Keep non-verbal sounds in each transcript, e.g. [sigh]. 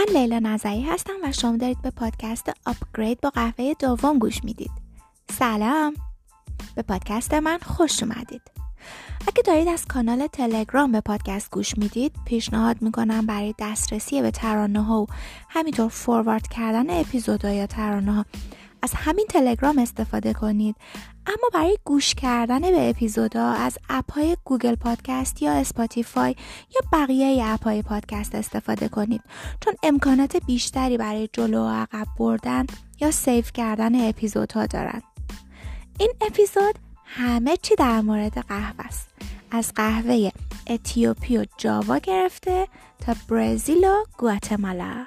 من لیلا نظری هستم و شما دارید به پادکست Upgrade با قهوه دوم گوش می‌دید. سلام. به پادکست من خوش اومدید. اگه دارید از کانال تلگرام به پادکست گوش می‌دید پیشنهاد می‌کنم برای دسترسی به ترانه ها و همینطور forward کردن اپیزودها یا ترانه ها از همین تلگرام استفاده کنید. اما برای گوش کردن به اپیزودها از app های Google Podcast یا Spotify یا بقیه اپ های پادکست استفاده کنید. چون امکانات بیشتری برای جلو و عقب بردن یا سیف کردن اپیزودها دارند این اپیزود همه چی در مورد قهوه است. از قهوه اتیوپی و جاوا گرفته تا برزیل و گواتمالا.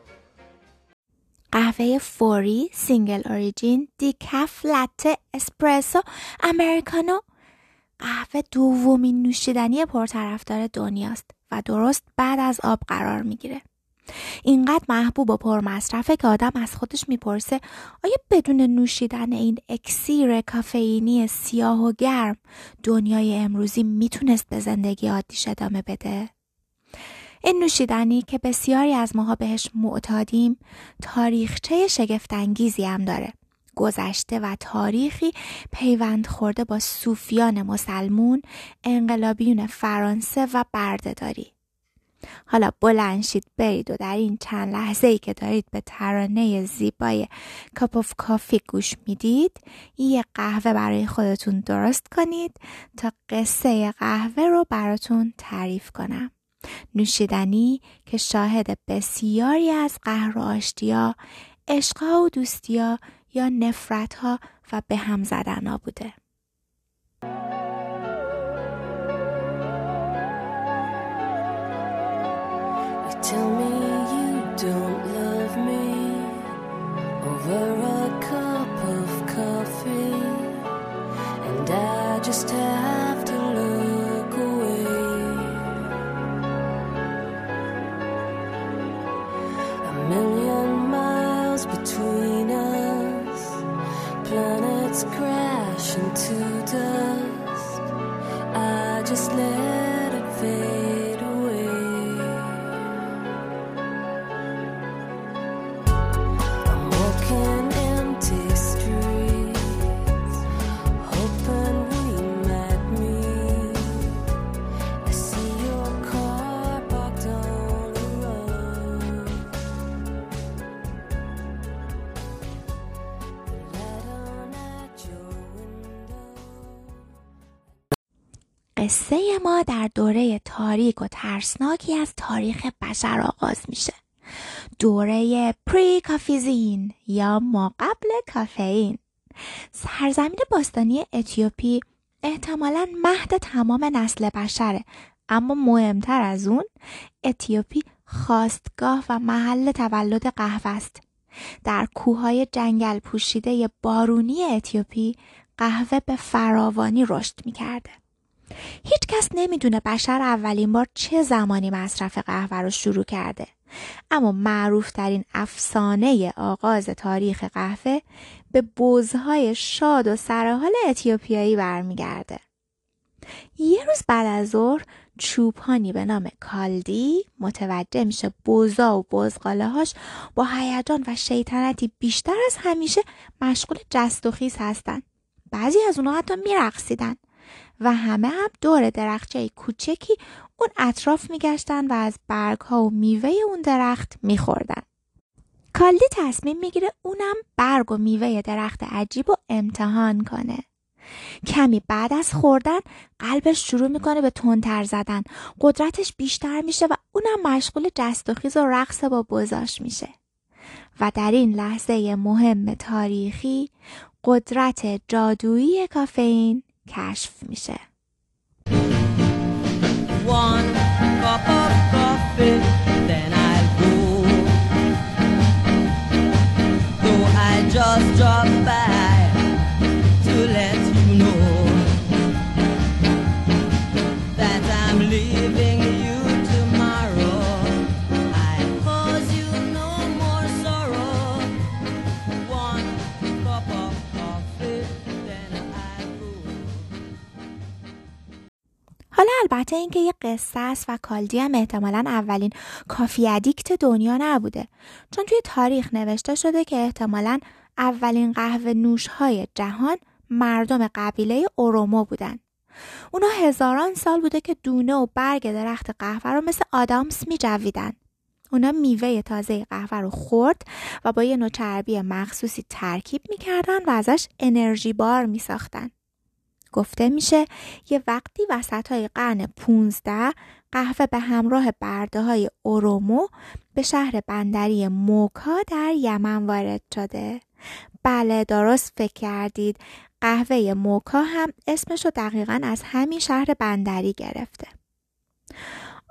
قهوه فوری، سینگل اوریجین، دیکف، لته، اسپرسو، امریکانو قهوه دومین نوشیدنی پرطرفدار دنیاست و درست بعد از آب قرار می‌گیره. اینقدر محبوب و پرمصرفه که آدم از خودش می‌پرسه آیا بدون نوشیدن این اکسیر کافئینی سیاه و گرم دنیای امروزی می‌تونست به زندگی عادیش ادامه بده؟ این نوشیدنی که بسیاری از ماها بهش معتادیم تاریخچه شگفتانگیزی هم داره. گذشته و تاریخی پیوند خورده با صوفیان مسلمون انقلابیون فرانسه و برده‌داری. حالا بلنشید برید و در این چند لحظه ای که دارید به ترانه زیبای Cup of Coffee گوش می‌دید یه قهوه برای خودتون درست کنید تا قصه قهوه رو براتون تعریف کنم. نوشیدنی که شاهد بسیاری از قهر و آشتیا عشقها و دوستیا یا نفرتها و به هم زدنها بوده. Tell me you don't love me. Over a cup of coffee, and I just have into dust. I just let قصه ما در دوره تاریک و ترسناکی از تاریخ بشر آغاز میشه. دوره پری کافیزین یا ما قبل کافئین. سرزمین باستانی اتیوپی احتمالا مهد تمام نسل بشره اما مهمتر از اون اتیوپی خواستگاه و محل تولد قهوه است. در کوههای جنگل پوشیده بارونی اتیوپی قهوه به فراوانی رشد می‌کرده. هیچ کس نمی‌دونه بشر اولین بار چه زمانی مصرف قهوه رو شروع کرده. اما معروف ترین افسانه آغاز تاریخ قهوه به بزهای شاد و سرحال اتیوپیایی برمیگرده. یه روز بعد از ظهر چوپانی به نام کالدی متوجه میشه بوزا و بزغاله با هیجان و شیطنتی بیشتر از همیشه مشغول جست و خیز هستن. بعضی از اونها حتی میرقصیدن. و همه هم دور درخچه کوچکی اون اطراف میگشتن و از برگ ها و میوه اون درخت میخوردن. کالدی تصمیم می‌گیره اونم برگ و میوه درخت عجیب و امتحان کنه. کمی بعد از خوردن قلبش شروع می‌کنه به تندتر زدن قدرتش بیشتر میشه و اونم مشغول جست و خیز و رقص با بزاش میشه و در این لحظه مهم تاریخی قدرت جادویی کافئین کشف میشه One cup of then I'll. Though I just drop back. البته اینکه یه قصه است و کالدی هم احتمالا اولین کافی ادیکت دنیا نبوده چون توی تاریخ نوشته شده که احتمالا اولین قهوه نوش های جهان مردم قبیله اورومو بودن اونا هزاران سال بوده که دونه و برگ درخت قهوه رو مثل آدامس می جویدن. اونا میوه تازه قهوه رو خورد و با یه نوع چربی مخصوصی ترکیب می‌کردن و ازش انرژی بار می ساختن. گفته میشه یه وقتی وسط های قرن 15 قهوه به همراه برده های اورومو به شهر بندری موکا در یمن وارد شده. بله درست فکر کردید قهوه موکا هم اسمش رو دقیقا از همین شهر بندری گرفته.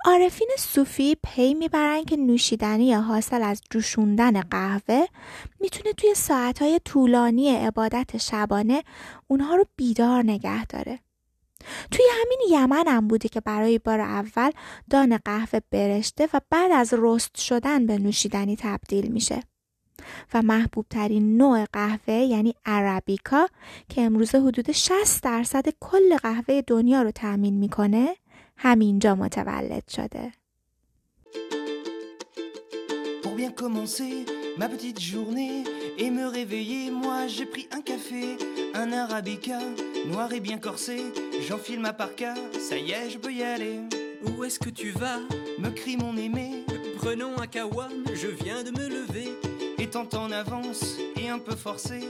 عارفین صوفی پی می‌برن که نوشیدنی حاصل از جوشوندن قهوه می‌تونه توی ساعتهای طولانی عبادت شبانه اونها رو بیدار نگه داره. توی همین یمن هم بوده که برای بار اول دان قهوه برشته و بعد از رست شدن به نوشیدنی تبدیل میشه. و محبوب ترین نوع قهوه یعنی عربیکا که امروزه حدود 60 درصد کل قهوه دنیا رو تأمین می‌کنه همینجا متولد شده. Pour bien commencer ma petite journée et me réveiller, moi j'ai pris un café, un arabica, noir et bien corsé. J'enfile ma parka, ça y est, je peux y aller. Où est-ce que tu vas Me crie mon aimé, Prenons un kawan, je viens de me lever. étant en avance et un peu forcé,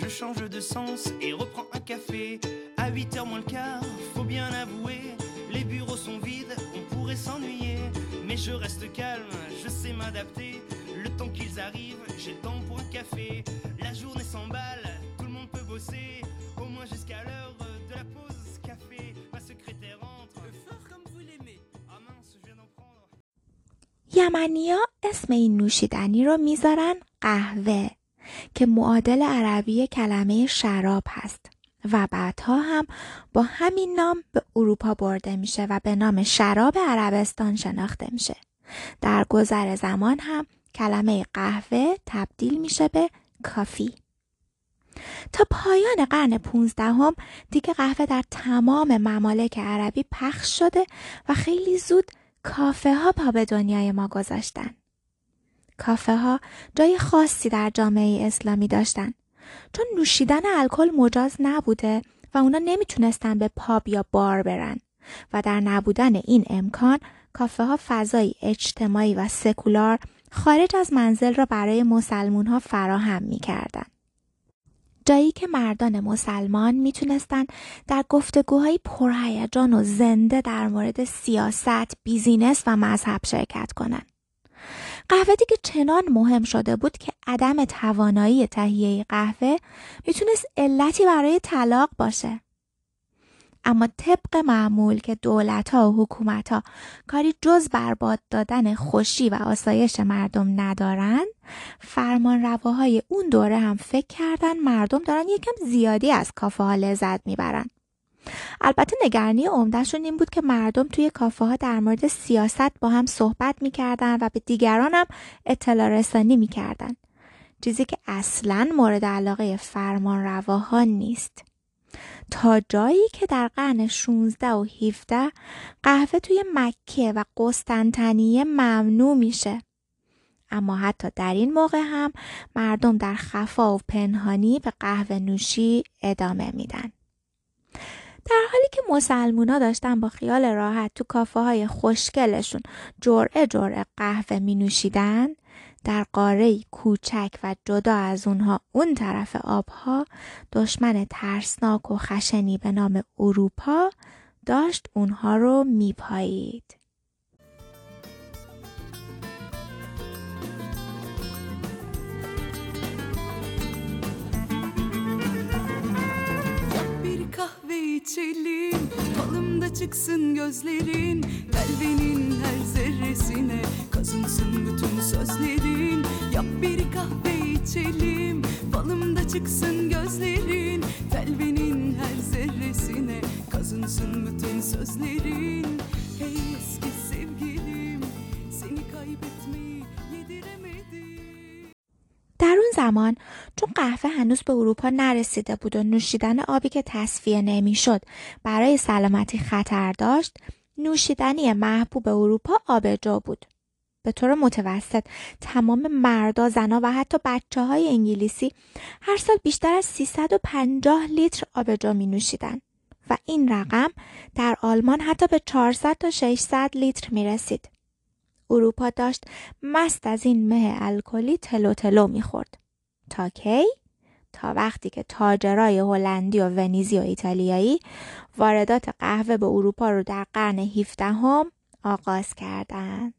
je change de sens et reprends un café. À 8h moins le quart, faut bien avouer, les bureaux sont vides, on pourrait s'ennuyer. Mais je reste calme, je sais m'adapter. Le temps qu'ils arrivent, j'ai le temps pour un café. La journée s'emballe, tout le monde peut bosser, au moins jusqu'à l'heure de la pause café. Ma secrétaire entre. Fort comme vous l'aimez. Ah mince, je viens d'en prendre. یمنیا اسم این نوشیدنی رو میذارن قهوه که معادل عربی کلمه شراب هست و بعدها هم با همین نام به اروپا برده میشه و به نام شراب عربستان شناخته میشه. در گذر زمان هم کلمه قهوه تبدیل میشه به کافی. تا پایان قرن پونزدهم دیگه قهوه در تمام ممالک عربی پخش شده و خیلی زود کافه ها پا به دنیای ما گذاشتن. کافه ها جای خاصی در جامعه اسلامی داشتن چون نوشیدن الکل مجاز نبوده و اونا نمی‌تونستن به پاب یا بار برن و در نبودن این امکان کافه ها فضایی اجتماعی و سکولار خارج از منزل را برای مسلمون ها فراهم می‌کردن. جایی که مردان مسلمان می‌تونستن در گفتگوهای پرهیجان و زنده در مورد سیاست، بیزینس و مذهب شرکت کنن. قهوه دیگه چنان مهم شده بود که عدم توانایی تهیه قهوه می‌تونست علتی برای طلاق باشه. اما طبق معمول که دولت ها و حکومت ها کاری جز برباد دادن خوشی و آسایش مردم ندارن فرمان رواهای اون دوره هم فکر کردن مردم دارن یکم زیادی از کافه ها لذت می‌برن. البته نگرانی عمدهشون این بود که مردم توی کافه ها در مورد سیاست با هم صحبت می‌کردن و به دیگران هم اطلاع رسانی می‌کردن. چیزی که اصلا مورد علاقه فرمان رواها نیست. تا جایی که در قرن 16 و 17 قهوه توی مکه و قسطنطنیه ممنوع میشه. اما حتی در این موقع هم مردم در خفا و پنهانی به قهوه نوشی ادامه میدن. در حالی که مسلمونا داشتن با خیال راحت تو کافه های خوشگلشون جرعه جرعه قهوه می نوشیدن در قاره کوچک و جدا از اونها اون طرف آبها دشمن ترسناک و خشنی به نام اروپا داشت اونها رو میپایید. içelim Falımda çıksın gözlerin Kalbinin her zerresine Kazınsın bütün sözlerin Yap bir kahve içelim Falımda çıksın gözlerin Kalbinin her zerresine Kazınsın bütün sözlerin Hey eski sevgilim Seni kaybetmeyi yediremedim در اون زمان چون قهوه هنوز به اروپا نرسیده بود و نوشیدن آبی که تصفیه نمی‌شد برای سلامتی خطر داشت نوشیدنی محبوب اروپا آبجو بود به طور متوسط تمام مردا زنا و حتی بچه های انگلیسی هر سال بیشتر از 350 لیتر آبجو می نوشیدن و این رقم در آلمان حتی به 400 تا 600 لیتر می رسید. اروپا داشت مست از این مه الکلی تلو تلو می‌خورد. تا کی؟ تا وقتی که تاجرای هلندی و ونیزی و ایتالیایی واردات قهوه به اروپا رو در قرن 17 هم آغاز کردند.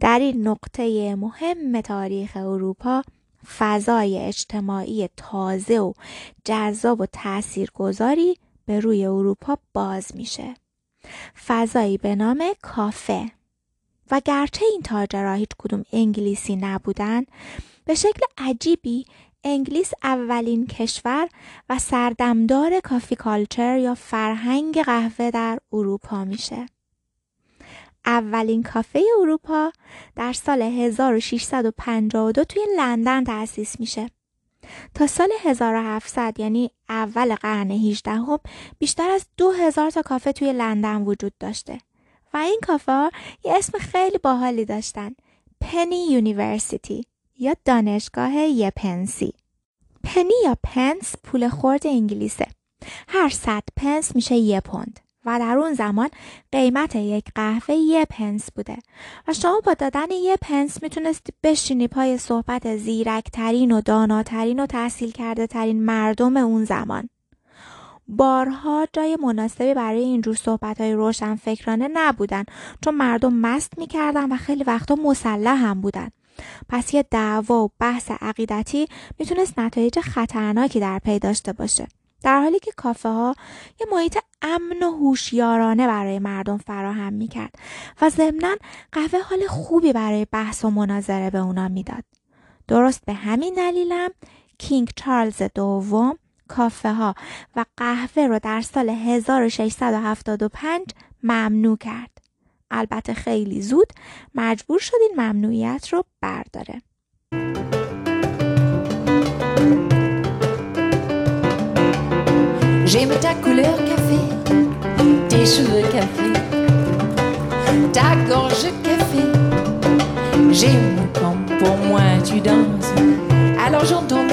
در این نقطه مهم تاریخ اروپا فضای اجتماعی تازه و جذاب و تاثیرگذاری به روی اروپا باز میشه. فضایی به نام کافه و گرچه این تاجرها هیچ کدوم انگلیسی نبودن به شکل عجیبی انگلیس اولین کشور و سردمدار کافی کالچر یا فرهنگ قهوه در اروپا میشه. اولین کافه اروپا در سال 1652 توی لندن تأسیس میشه. تا سال 1700 یعنی اول قرن 18 هم بیشتر از 2000 تا کافه توی لندن وجود داشته و این کافه ها یه اسم خیلی باحالی داشتن Penny University یا دانشگاه یه پنسی. پنی یا پنس پول خورد انگلیسه. هر صد پنس میشه یه پوند و در اون زمان قیمت یک قهوه یه پنس بوده و شما با دادن یه پنس می‌تونستی بشینی پای صحبت زیرکترین و داناترین و تحصیل کرده ترین مردم اون زمان. بارها جای مناسبی برای اینجور صحبت های روشن فکرانه نبودن چون مردم مست می‌کردن و خیلی وقتا مسلح هم بودن. پس یه دعوا و بحث عقیدتی می‌تونست نتایج خطرناکی در پی داشته باشه در حالی که کافه ها یه محیط امن و هوشیارانه برای مردم فراهم می‌کرد و ضمنا قهوه حال خوبی برای بحث و مناظره به اونا می‌داد درست به همین دلیلم کینگ چارلز دوم کافه ها و قهوه رو در سال 1675 ممنوع کرد. البته خیلی زود مجبور شد این ممنوعیت رو برداره. J'aime ta couleur café, tes cheveux café, ta gorge café. J'aime quand pour moi tu danses, alors j'entends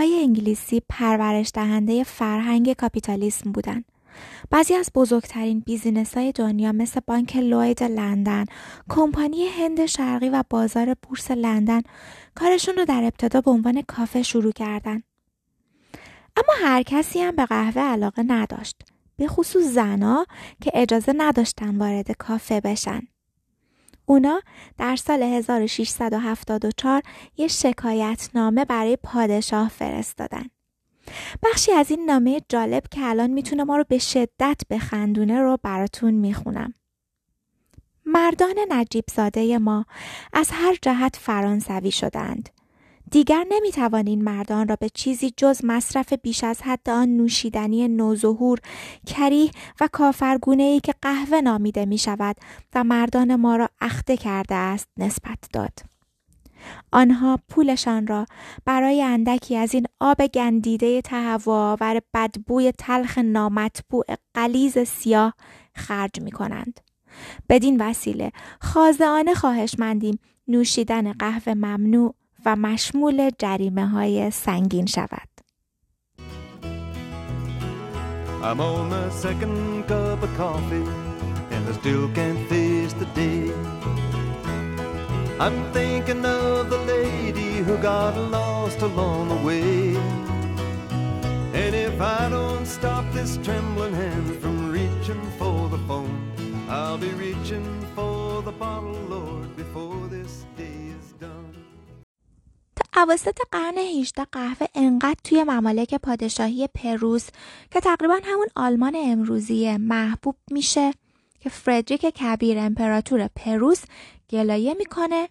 های انگلیسی پرورش دهنده فرهنگ کاپیتالیسم بودن. بعضی از بزرگترین بیزینس های دنیا مثل بانک لوید لندن، کمپانی هند شرقی و بازار بورس لندن کارشون رو در ابتدا به عنوان کافه شروع کردن. اما هر کسی هم به قهوه علاقه نداشت. به خصوص زنا که اجازه نداشتن وارد کافه بشن. اونا در سال 1674 یه شکایتنامه برای پادشاه فرستادن. بخشی از این نامه جالب که الان می‌تونه ما رو به شدت بخندونه رو براتون می‌خونم. مردان نجیب زاده ما از هر جهت فرانسوی شدند. دیگر نمی‌توان این مردان را به چیزی جز مصرف بیش از حد آن نوشیدنی نوظهور کریه و کافرگونه ای که قهوه نامیده می شود و مردان ما را اخته کرده است نسبت داد. آنها پولشان را برای اندکی از این آب گندیده تهوعآور بدبوی تلخ نامطبوع قلیز سیاه خرج می کنند. بدین وسیله خاضعانه خواهشمندیم نوشیدن قهوه ممنوع و مشمول جریمه های سنگین شود. I'm on my second cup of coffee, and I still can't face the day. I'm thinking of the lady who got lost along the way. And if I don't stop this trembling hand from reaching for the phone, I'll be reaching for the bottle, Lord, before this day is done. تا اواسط قرن 18 قهوه انقدر توی ممالک پادشاهی پروس که تقریبا همون آلمان امروزیه محبوب میشه که فردریک کبیر امپراتور پروس گلایه می‌کنه.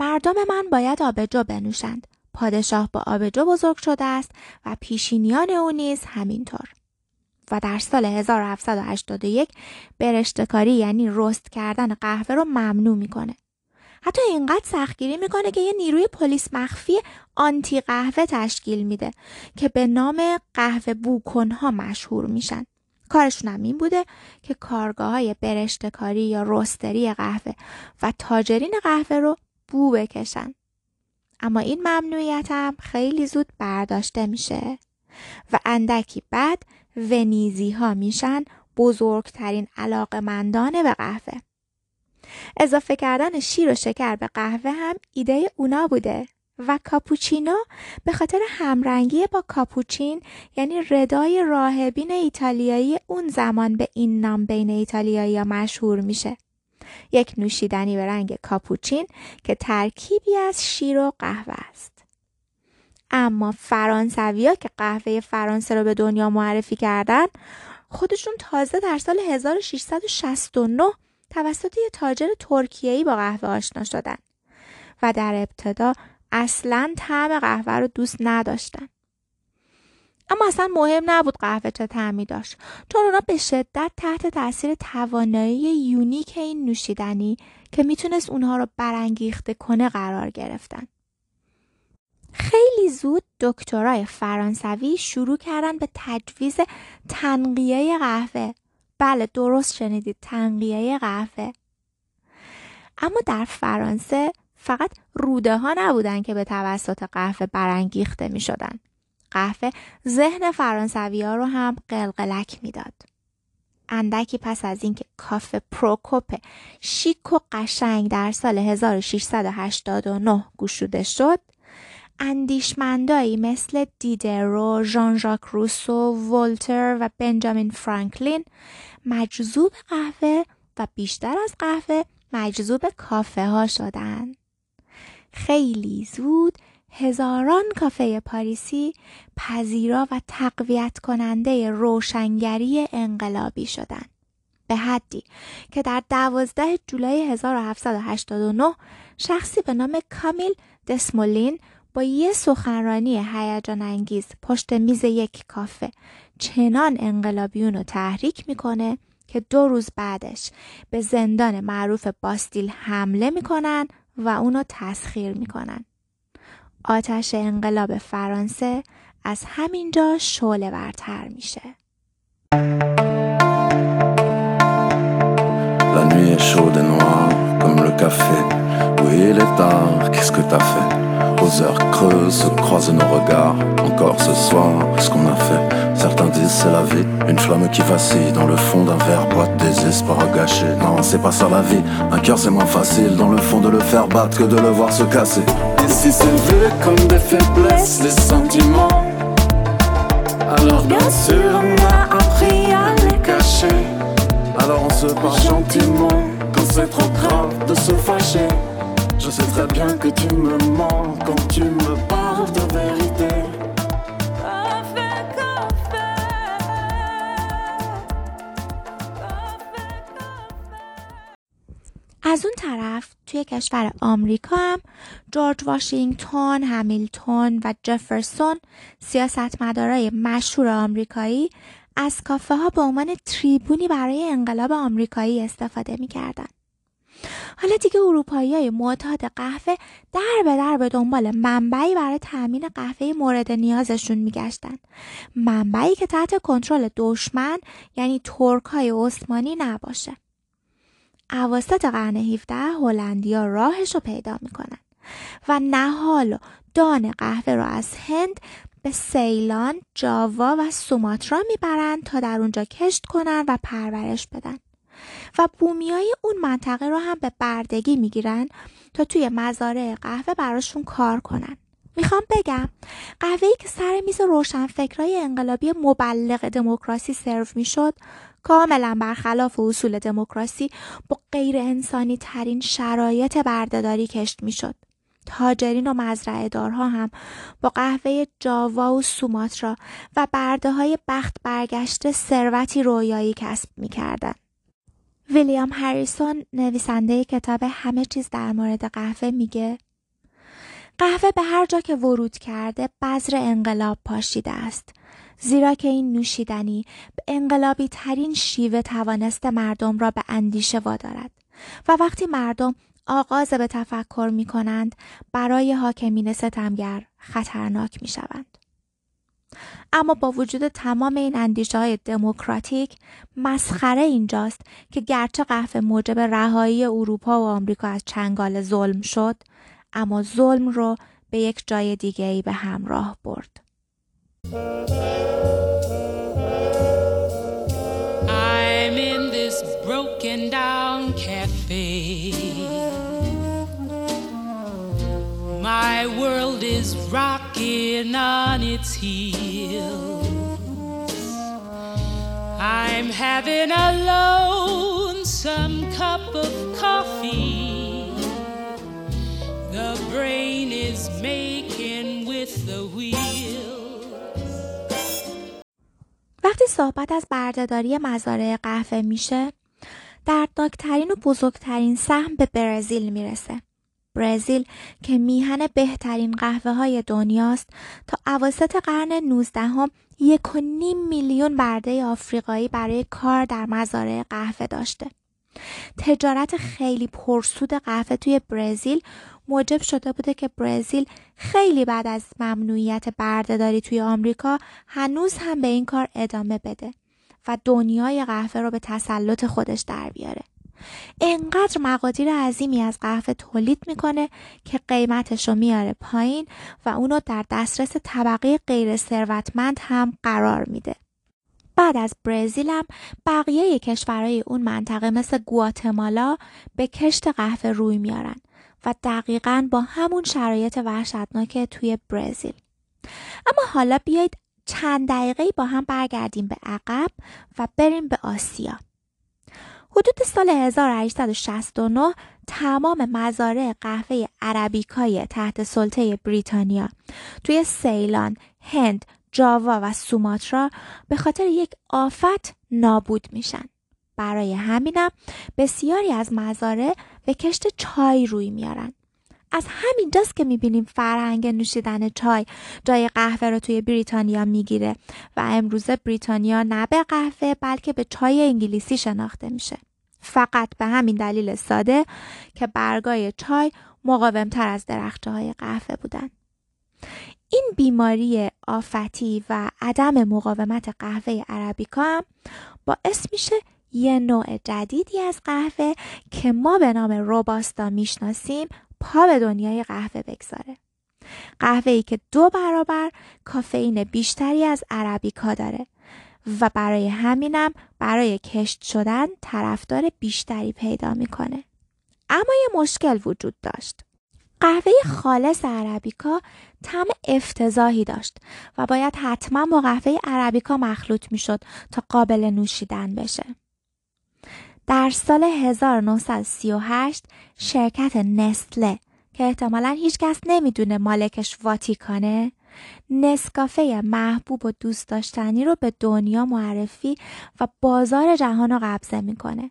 مردم من باید آبجو بنوشند. پادشاه با آبجو بزرگ شده است و پیشینیان او نیز همینطور. و در سال 1781 برشتکاری یعنی رست کردن قهوه رو ممنوع می‌کنه. حتی اینقدر سختگیری می‌کنه که یه نیروی پلیس مخفی آنتی قهوه تشکیل میده که به نام قهوه بوکنها مشهور میشن. کارشون هم این بوده که کارگاه های برشتکاری یا رستری قهوه و تاجرین قهوه رو بو بکشن. اما این ممنوعیت هم خیلی زود برداشته میشه و اندکی بعد ونیزی ها میشن بزرگترین علاقمندان به قهوه. اضافه کردن شیر و شکر به قهوه هم ایده اونا بوده و کاپوچینو به خاطر همرنگی با کاپوچین یعنی ردای راهبین ایتالیایی اون زمان به این نام بین ایتالیایی مشهور میشه. یک نوشیدنی به رنگ کاپوچین که ترکیبی از شیر و قهوه است. اما فرانسویا که قهوه فرانسه رو به دنیا معرفی کردن خودشون تازه در سال 1669 توسط یه تاجر ترکیه‌ای با قهوه آشنا شدن و در ابتدا اصلا طعم قهوه رو دوست نداشتن. اما اصلا مهم نبود قهوه چه طعمی داشت چون اونا به شدت تحت تاثیر توانایی یونیک این نوشیدنی که می‌تونست اونها رو برانگیخته کنه قرار گرفتن. خیلی زود دکترای فرانسوی شروع کردن به تجویز تنقیه قهوه. بله درست شنیدید تنقیه قهوه. اما در فرانسه فقط روده ها نبودن که به توسط قهوه برانگیخته می شدن. قهوه ذهن فرانسوی ها رو هم قلقلک می‌داد. اندکی پس از اینکه کافه پروکوپ شیک و قشنگ در سال 1689 گشوده شد اندیشمندایی مثل دیدرو، ژان ژاک روسو، ولتر و بنجامین فرانکلین مجذوب قهوه و بیشتر از قهوه مجذوب کافه ها شدند. خیلی زود هزاران کافه پاریسی پذیرا و تقویت کننده روشنگری انقلابی شدند. به حدی که در 12 جولای 1789 شخصی به نام کامیل دسمولین با یه سخنرانی هیجان انگیز پشت میز یک کافه چنان انقلابیون رو تحریک می‌کنه که دو روز بعدش به زندان معروف باستیل حمله می‌کنن و اونو تسخیر می‌کنن. آتش انقلاب فرانسه از همینجا شعله ورتر میشه. La nuit est chaude et noire comme le café. Oui, il est tard, qu'est-ce que t'as fait Aux heures creuses se croisent nos regards. Encore ce soir, ce qu'on a fait. Certains disent c'est la vie, une flamme qui vacille dans le fond d'un verre, boîte des espoirs gâchés. Non, c'est pas ça la vie. Un cœur c'est moins facile dans le fond de le faire battre que de le voir se casser. Et si c'est vu comme des faiblesses, les sentiments, alors bien sûr on a appris à les cacher. Alors on se parle gentiment quand c'est trop grave de se fâcher. Je sais très bien que tu me mens quand tu me parles de vérité. از اون طرف توی کشور آمریکا هم جورج واشنگتن، همیلتون و جفرسون سیاستمدارای مشهور آمریکایی از کافه ها به عنوان تریبونی برای انقلاب آمریکایی استفاده می‌کردن. حالا دیگه اروپایی های معتاد قهوه در به در به دنبال منبعی برای تأمین قهوه مورد نیازشون میگشتن. منبعی که تحت کنترل دشمن یعنی ترک های عثمانی نباشه. اواسط قرن 17 هلندیا راهش رو پیدا می‌کنن و نهال دان قهوه رو از هند به سیلان، جاوا و سوماترا می‌برند تا در اونجا کشت کنن و پرورش بدن. و بومیای اون منطقه رو هم به بردگی می‌گیرن تا توی مزارع قهوه براشون کار کنن می‌خوام بگم قهوه‌ای که سر میز روشنفکرای انقلابی مبلغ دموکراسی سرو می‌شد کاملا برخلاف اصول دموکراسی با غیر انسانی ترین شرایط بردهداری کشت می‌شد. تاجرین و مزرعه دارها هم با قهوه جاوا و سوماترا و برده های بخت برگشته ثروتی رویایی کسب می‌کردند. ویلیام هریسون نویسنده کتاب همه چیز در مورد قهوه میگه قهوه به هر جا که ورود کرده بذر انقلاب پاشیده است زیرا که این نوشیدنی به انقلابی ترین شیوه توانسته مردم را به اندیشه وادارد و وقتی مردم آغاز به تفکر می کنند برای حاکمین ستمگر خطرناک می شوند. اما با وجود تمام این اندیشه های دموکراتیک مسخره اینجاست که گرچه قهوه موجب رهایی اروپا و آمریکا از چنگال ظلم شد اما ظلم رو به یک جای دیگه ای به همراه برد. I'm in this broken down cafe. My world is rocking on its heels. I'm having a lonesome cup of coffee. The brain is making with the wheel. وقتی صحبت از بردهداری مزارع قهوه میشه دردناکترین و بزرگترین سهم به برزیل می‌رسه برزیل که میهن بهترین قهوه های دنیاست تا اواسط قرن 19 هم یک و نیم میلیون برده آفریقایی برای کار در مزارع قهوه داشته. تجارت خیلی پرسود قهوه توی برزیل موجب شده بوده که برزیل خیلی بعد از ممنوعیت بردهداری توی آمریکا هنوز هم به این کار ادامه بده و دنیای قهوه رو به تسلط خودش در بیاره. انقدر مقادیر عظیمی از قهوه تولید می‌کنه که قیمتش رو میاره پایین و اونو در دسترس طبقه غیر ثروتمند هم قرار میده. بعد از برزیل هم بقیه کشورهای اون منطقه مثل گواتمالا به کشت قهوه روی میارن و دقیقا با همون شرایط وحشتناک توی برزیل. اما حالا بیایید چند دقیقه با هم برگردیم به عقب و بریم به آسیا. حدود سال 1869 تمام مزارع قهوه عربیکای تحت سلطه بریتانیا توی سیلان، هند، جاوا و سوماترا به خاطر یک آفت نابود میشن. برای همینم بسیاری از مزارع به کشت چای روی میارن. از همینجاست که می‌بینیم فرهنگ نوشیدن چای جای قهوه رو توی بریتانیا می‌گیره و امروزه بریتانیا نه به قهوه بلکه به چای انگلیسی شناخته میشه. فقط به همین دلیل ساده که برگای چای مقاومتر از درخچه های قهوه بودن. این بیماری آفتی و عدم مقاومت قهوه عربیکا هم باعث میشه یه نوع جدیدی از قهوه که ما به نام روباستا می‌شناسیم پا به دنیای قهوه بگذاره. قهوه ای که دو برابر کافئین بیشتری از عربیکا داره و برای همینم برای کشت شدن طرفدار بیشتری پیدا می‌کنه. اما یه مشکل وجود داشت. قهوه خالص عربیکا طعم افتضاحی داشت و باید حتما با قهوه عربیکا مخلوط می‌شد تا قابل نوشیدن بشه. در سال 1938 شرکت نسله که احتمالا هیچکس نمی‌دونه مالکش واتیکانه نسکافه محبوب و دوست داشتنی رو به دنیا معرفی و بازار جهان رو قبضه می‌کنه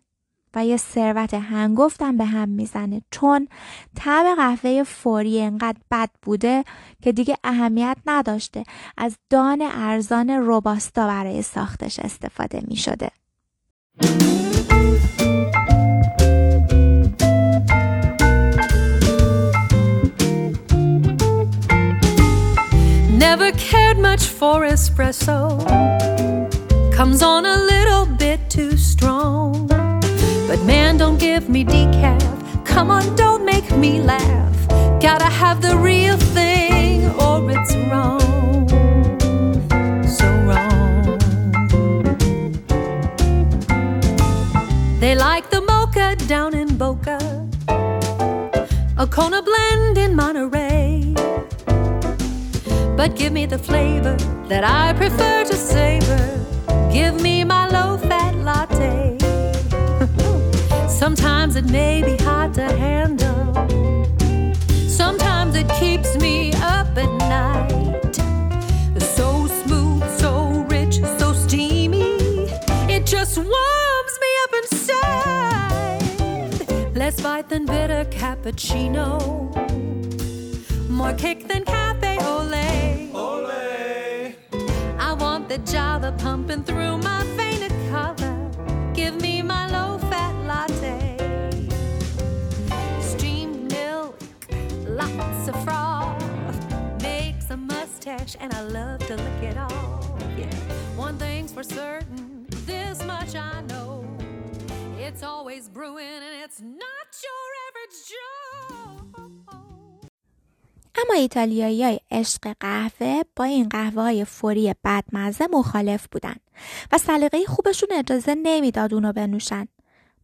و یه ثروت هنگفتم به هم می‌زنه چون طعم قهوه فوری انقدر بد بوده که دیگه اهمیت نداشته از دان ارزان روباستا برای ساختش استفاده می‌شده. Never cared much for espresso. Comes on a little bit too strong. But man, don't give me decaf. Come on, don't make me laugh. Gotta have the real thing or it's wrong. Kona blend in Monterey. But give me the flavor that I prefer to savor. Give me my low fat latte. [laughs] Sometimes it may be hard to handle. Sometimes it keeps me up Bite than bitter cappuccino. More kick than cafe ole. Ole. I want the java pumping through my vein of color. Give me my low fat latte. Steamed milk, lots of froth. Makes a mustache, and I love to lick it off. Yeah. One thing's for certain, this much I know. It's always brewing, and it's not your average Joe. اما ایتالیایی های عشق قهوه با این قهوه های فوری بدمزه مخالف بودن و سلیقه خوبشون اجازه نمی‌داد اونو بنوشن.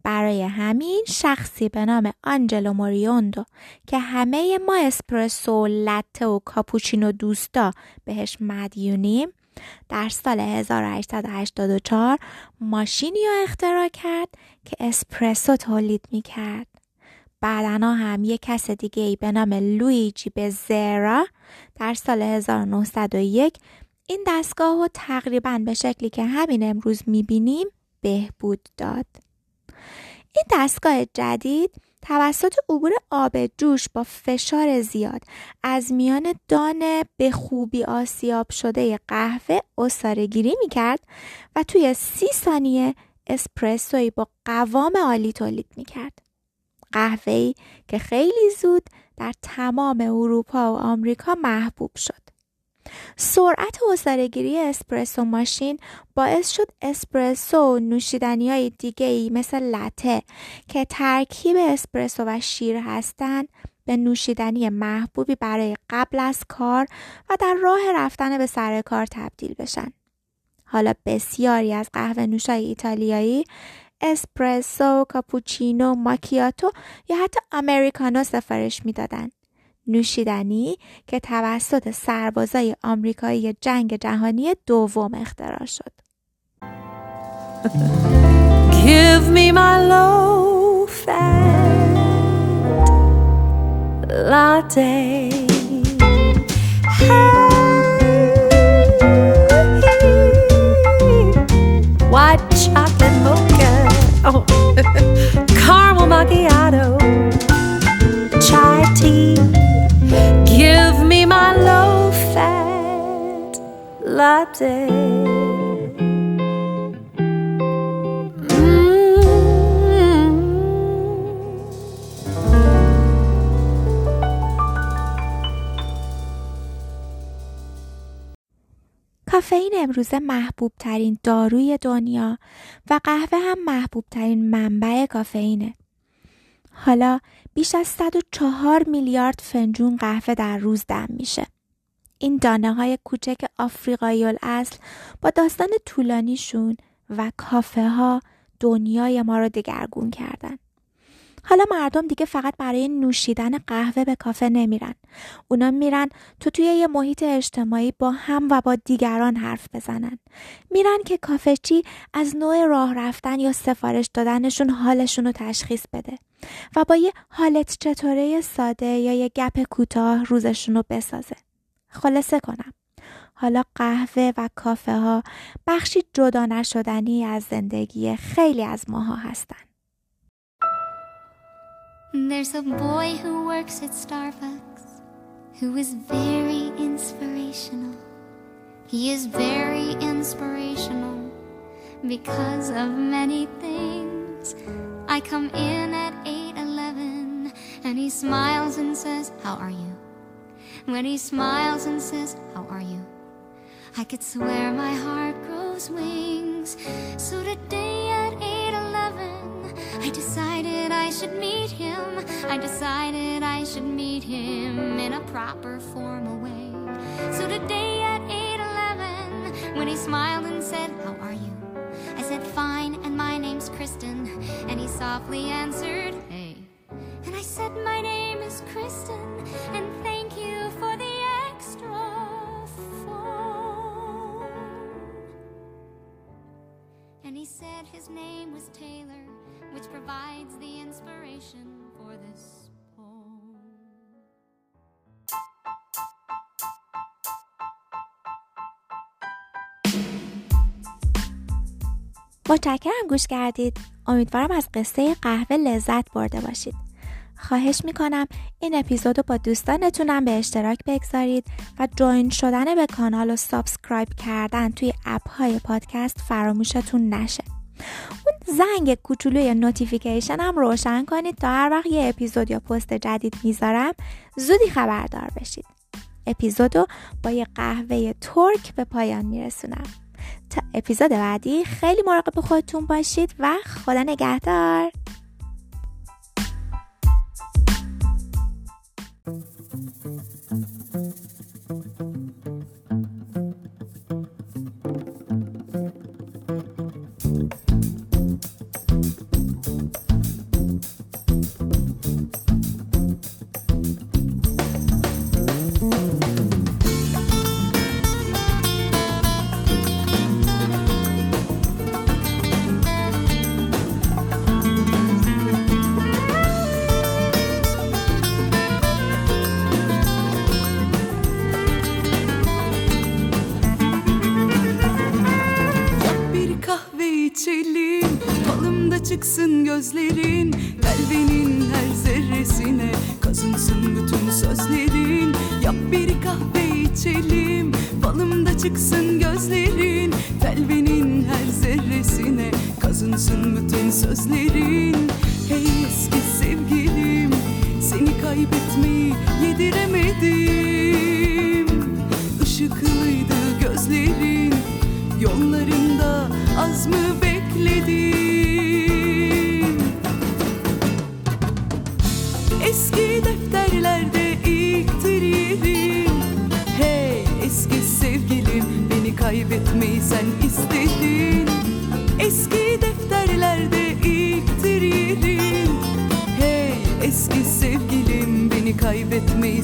برای همین شخصی به نام آنجلو موریوندو که همه ما اسپرسو، لته و کاپوچینو دوستا بهش مدیونیم در سال 1884 ماشینی رو اختراع کرد که اسپرسو تولید می کرد. بعدنا هم یک کس دیگه ای به نام لویجی بزرا در سال 1901 این دستگاه رو تقریبا به شکلی که همین امروز می‌بینیم بهبود داد. این دستگاه جدید توسط عبور آب جوش با فشار زیاد از میان دان به خوبی آسیاب شده قهوه اصاره گیری می کرد و توی سی ثانیه اسپرسوی با قوام عالی تولید می کرد. قهوه‌ای که خیلی زود در تمام اروپا و آمریکا محبوب شد. سرعت اصارهگیری اسپرسو ماشین باعث شد اسپرسو و نوشیدنی های دیگه ای مثل لته که ترکیب اسپرسو و شیر هستند به نوشیدنی محبوبی برای قبل از کار و در راه رفتن به سر کار تبدیل بشن. حالا بسیاری از قهوه نوشای ایتالیایی اسپرسو، کاپوچینو، ماکیاتو یا حتی امریکانو سفارش می‌دادند. نوشیدنی که توسط سربازای آمریکایی جنگ جهانی دوم اختراع شد. Give me my low fat latte. Oh, caramel macchiato. Chai tea. Give me my low fat latte. کافئین امروزه محبوب ترین داروی دنیا و قهوه هم محبوب ترین منبع کافئینه. حالا بیش از 104 میلیارد فنجون قهوه در روز دم میشه. این دانه های کوچک آفریقایی الاصل با داستان طولانیشون و کافه ها دنیای ما رو دگرگون کردن. حالا مردم دیگه فقط برای نوشیدن قهوه به کافه نمیرن. اونا میرن تو توی یه محیط اجتماعی با هم و با دیگران حرف بزنن. میرن که کافه چی از نوع راه رفتن یا سفارش دادنشون حالشون رو تشخیص بده و با یه حالت چطوره ساده یا یه گپ کوتاه روزشون رو بسازه. خلاصه کنم. حالا قهوه و کافه ها بخشی جدا نشدنی از زندگی خیلی از ماها هستن. There's a boy who works at Starbucks who is very inspirational. He is very inspirational because of many things. I come in at 8:11 and he smiles and says, "How are you?" When he smiles and says, "How are you?" I could swear my heart grows wings. So today at 8:11 I decided I should meet him. I decided I should meet him in a proper formal way. So today at 8:11 when he smiled and said, "How are you?" I said, "Fine, and my name's Kristen." And he softly answered, "Hey." And I said, "My name is Kristen, and thank you for the extra phone. And he said his name was Taylor, which provides the inspiration for this poem. متشکرم گوش کردید. امیدوارم از قصه قهوه لذت برده باشید. خواهش می‌کنم این اپیزود رو با دوستانتونم به اشتراک بگذارید و join شدن به کانال و subscribe کردن توی app های پادکست فراموشتون نشه. زنگ کوچولوی notification هم روشن کنید تا هر وقت یه اپیزود یا پست جدید می‌ذارم زودی خبردار بشید. اپیزود رو با یه قهوه ترک به پایان میرسونم. تا اپیزود بعدی خیلی مراقب خودتون باشید و خدا نگهدار. with me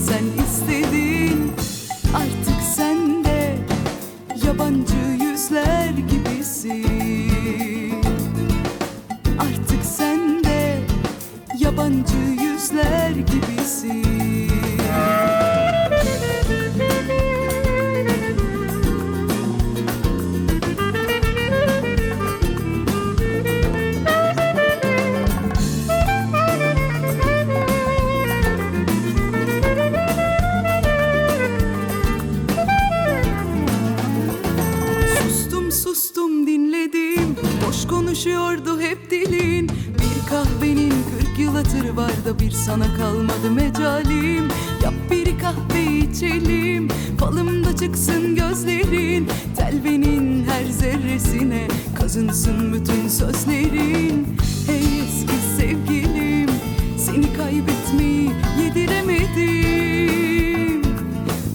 kaybetmeyi yediremedim.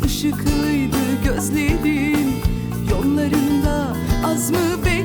Işıklıydı gözlerin Yollarında az mı bekledim